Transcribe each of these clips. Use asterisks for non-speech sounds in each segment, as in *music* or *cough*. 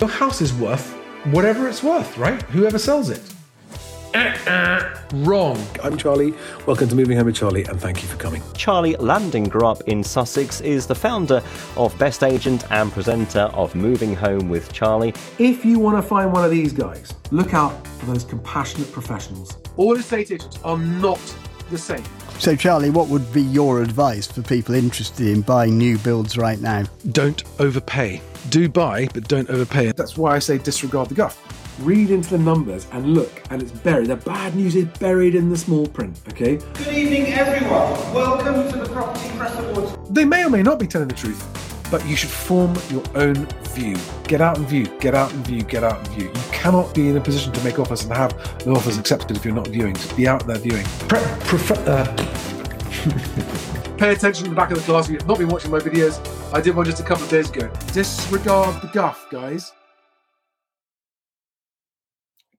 Your house is worth whatever it's worth, right? Whoever sells it. Uh-uh. Wrong. I'm Charlie. Welcome to Moving Home with Charlie, and thank you for coming. Charlie Lamdin grew up in Sussex, is the founder of BestAgent and presenter of Moving Home with Charlie. If you want to find one of these guys, look out for those compassionate professionals. All estate agents are not the same. So, Charlie, what would be your advice for people interested in buying new builds right now? Don't overpay. Do buy, but don't overpay. That's why I say disregard the guff. Read into the numbers and look, and it's buried. The bad news is buried in the small print, okay? Good evening, everyone. Welcome to the Property Press Awards. They may or may not be telling the truth, but you should form your own view. Get out and view, get out and view, get out and view. You cannot be in a position to make offers and have the offers accepted if you're not viewing. Just be out there viewing. Pre- prefer- uh, *laughs* Pay attention to the back of the class. If you've not been watching my videos, I did one just a couple of days ago. Disregard the guff, guys.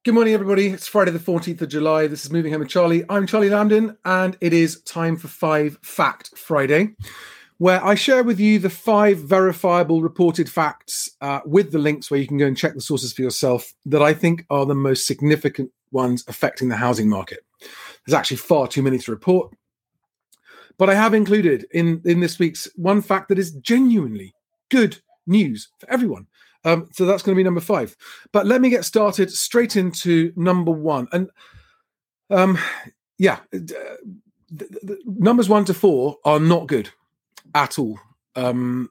Good morning, everybody. It's Friday, the 14th of July. This is Moving Home with Charlie. I'm Charlie Lamdin, and it is time for Five Fact Friday, where I share with you the five verifiable reported facts uh, with the links where you can go and check the sources for yourself that I think are the most significant ones affecting the housing market. There's actually far too many to report, but I have included in, in this week's one fact that is genuinely good news for everyone. Um, so that's going to be number five. But let me get started straight into number one. And um, yeah, the, numbers one to four are not good at all. Um,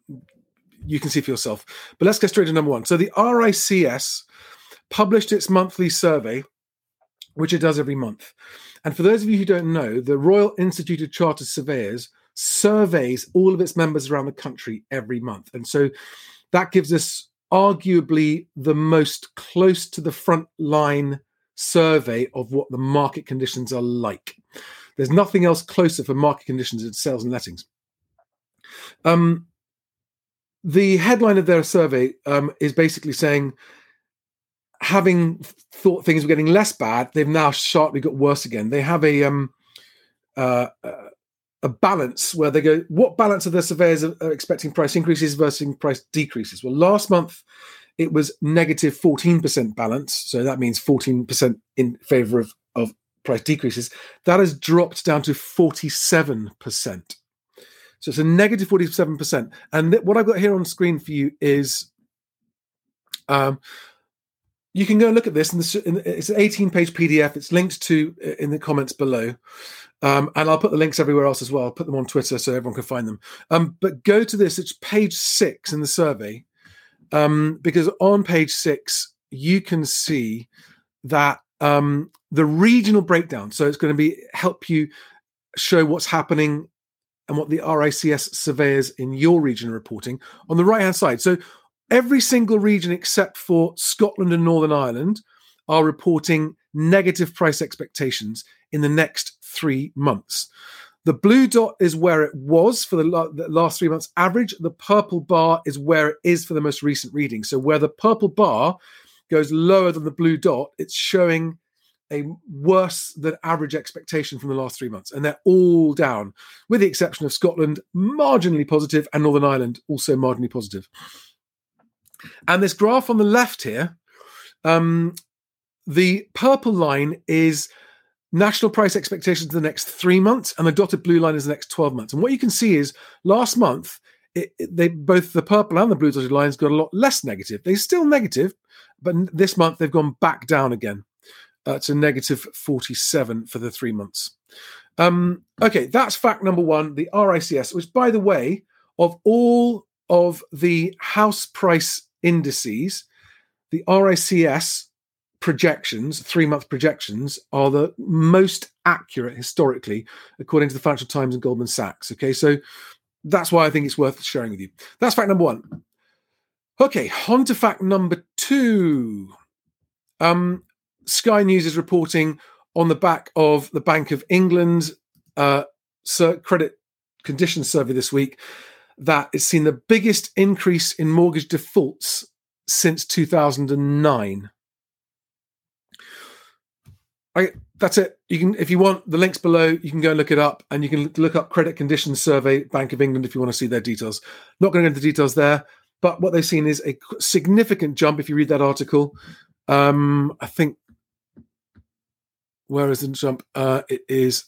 you can see for yourself. But let's get straight to number one. So the RICS published its monthly survey, which it does every month. And for those of you who don't know, the Royal Institute of Chartered Surveyors surveys all of its members around the country every month. And so that gives us arguably the most close to the front line survey of what the market conditions are like. There's nothing else closer for market conditions than sales and lettings. Um, the headline of their survey um, is basically saying, having thought things were getting less bad, they've now sharply got worse again. They have a um, uh, uh a balance where they go, what balance are the surveyors are expecting price increases versus price decreases? Well, last month it was negative 14% balance. So that means 14% in favor of, of price decreases. That has dropped down to 47%. So it's a negative 47%. And th- what I've got here on screen for you is um, you can go and look at this. In the, it's an 18 page PDF. It's linked to uh, in the comments below. Um, and I'll put the links everywhere else as well. I'll put them on Twitter so everyone can find them. Um, but go to this, it's page six in the survey, um, because on page six, you can see that um, the regional breakdown. So it's going to be help you show what's happening and what the RICS surveyors in your region are reporting on the right hand side. So every single region except for Scotland and Northern Ireland are reporting negative price expectations in the next three months. The blue dot is where it was for the, last three months average. The purple bar is where it is for the most recent reading. So, where the purple bar goes lower than the blue dot, it's showing a worse than average expectation from the last three months. And they're all down, with the exception of Scotland, marginally positive, and Northern Ireland, also marginally positive. And this graph on the left here, um, the purple line is national price expectations the next three months, and the dotted blue line is the next 12 months. And what you can see is last month, it, it, they both the purple and the blue dotted lines got a lot less negative. They're still negative, but this month they've gone back down again uh, to negative 47 for the three months. Um, okay, that's fact number one, the RICS, which, by the way, of all of the house price indices, the RICS projections, three month projections, are the most accurate historically, according to the Financial Times and Goldman Sachs. Okay, so that's why I think it's worth sharing with you. That's fact number one. Okay, on to fact number two. Um, Sky News is reporting on the back of the Bank of England uh, credit condition survey this week that it's seen the biggest increase in mortgage defaults since 2009. I, that's it. You can, if you want the links below, you can go and look it up, and you can look up credit conditions survey Bank of England if you want to see their details. Not going to go into the details there. but what they've seen is a significant jump. If you read that article, um, I think where is the jump? Uh, it is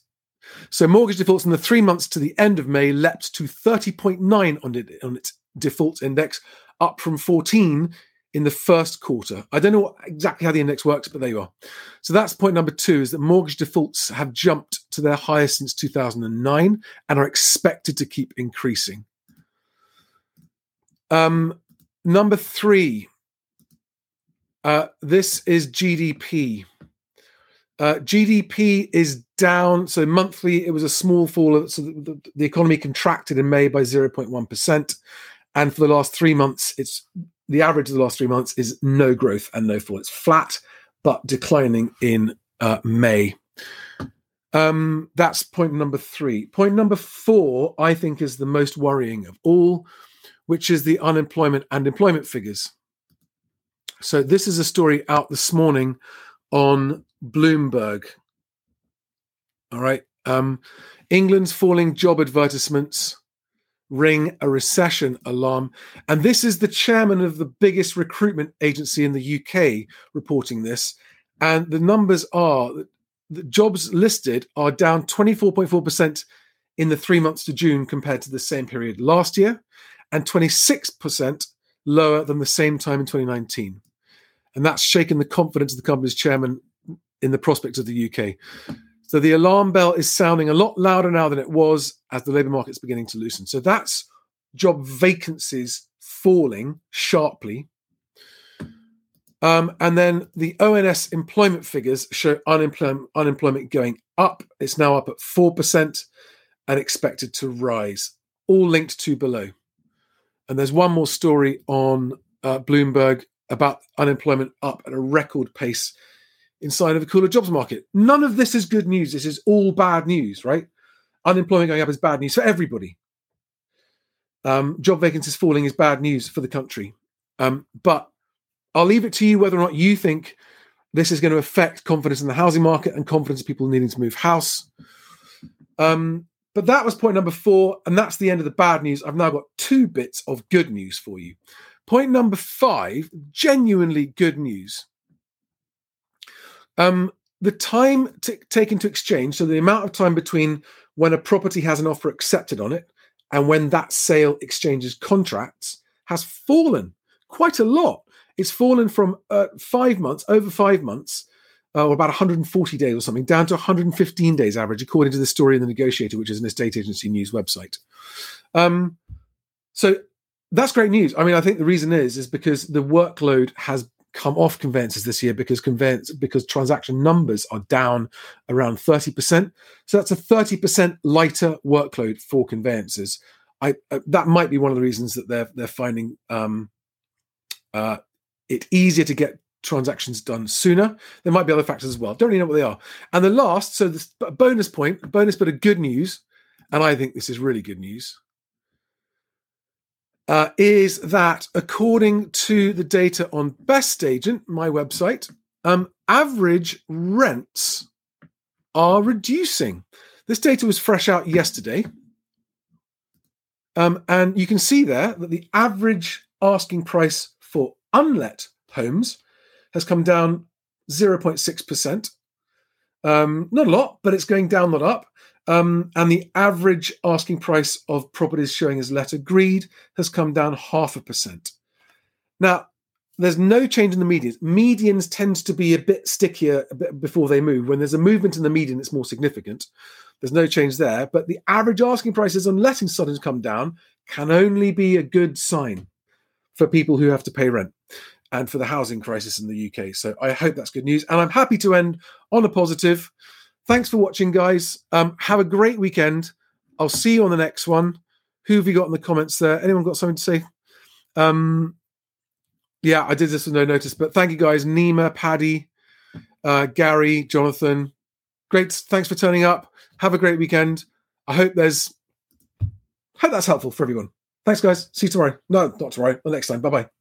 so mortgage defaults in the three months to the end of May leapt to 30.9 on, it, on its default index, up from 14 in the first quarter. I don't know what, exactly how the index works, but there you are. So that's point number two: is that mortgage defaults have jumped to their highest since 2009 and are expected to keep increasing. Um, number three. Uh, this is GDP. Uh, GDP is down. So monthly, it was a small fall. So the, the, economy contracted in May by 0.1%. And for the last three months, it's the average of the last three months is no growth and no fall. It's flat, but declining in uh, May. Um, that's point number three. Point number four, I think, is the most worrying of all, which is the unemployment and employment figures. So this is a story out this morning on Bloomberg. All right. Um, England's falling job advertisements ring a recession alarm. And this is the chairman of the biggest recruitment agency in the UK reporting this. And the numbers are the jobs listed are down 24.4% in the three months to June compared to the same period last year, and 26% lower than the same time in 2019. And that's shaken the confidence of the company's chairman in the prospects of the UK. So the alarm bell is sounding a lot louder now than it was as the labour market's beginning to loosen. So that's job vacancies falling sharply. Um, and then the ONS employment figures show unemployment, unemployment going up. It's now up at 4% and expected to rise, all linked to below. And there's one more story on uh, Bloomberg about unemployment up at a record pace inside of a cooler jobs market. None of this is good news. This is all bad news, right? Unemployment going up is bad news for everybody. Um, job vacancies falling is bad news for the country. Um, but I'll leave it to you whether or not you think this is going to affect confidence in the housing market and confidence of people needing to move house. Um, but that was point number four, and that's the end of the bad news. I've now got two bits of good news for you. Point number five, genuinely good news. Um, the time t- taken to exchange, so the amount of time between when a property has an offer accepted on it and when that sale exchanges contracts, has fallen quite a lot. It's fallen from uh, five months, over five months, uh, or about 140 days or something, down to 115 days average, according to the story in the Negotiator, which is an estate agency news website. Um, so that's great news. I mean, I think the reason is is because the workload has come off conveyancers this year because conveyance because transaction numbers are down around 30%. So that's a 30% lighter workload for conveyancers. I uh, that might be one of the reasons that they're they're finding um, uh, it easier to get transactions done sooner. There might be other factors as well. Don't really know what they are. And the last, so this bonus point, bonus bit of good news, and I think this is really good news uh, is that according to the data on BestAgent, my website, um, average rents are reducing. This data was fresh out yesterday. Um, and you can see there that the average asking price for unlet homes has come down 0.6%. Um, not a lot, but it's going down, not up. Um, and the average asking price of properties showing as let agreed has come down half a percent. Now, there's no change in the medians. Medians tend to be a bit stickier a bit before they move. When there's a movement in the median, it's more significant. There's no change there. But the average asking prices on letting starting to come down can only be a good sign for people who have to pay rent and for the housing crisis in the UK. So I hope that's good news. And I'm happy to end on a positive. Thanks for watching, guys. Um, have a great weekend. I'll see you on the next one. Who have you got in the comments there? Anyone got something to say? Um, yeah, I did this with no notice, but thank you guys. Nima, Paddy, uh, Gary, Jonathan. Great. Thanks for turning up. Have a great weekend. I hope there's hope that's helpful for everyone. Thanks, guys. See you tomorrow. No, not tomorrow. The next time. Bye bye.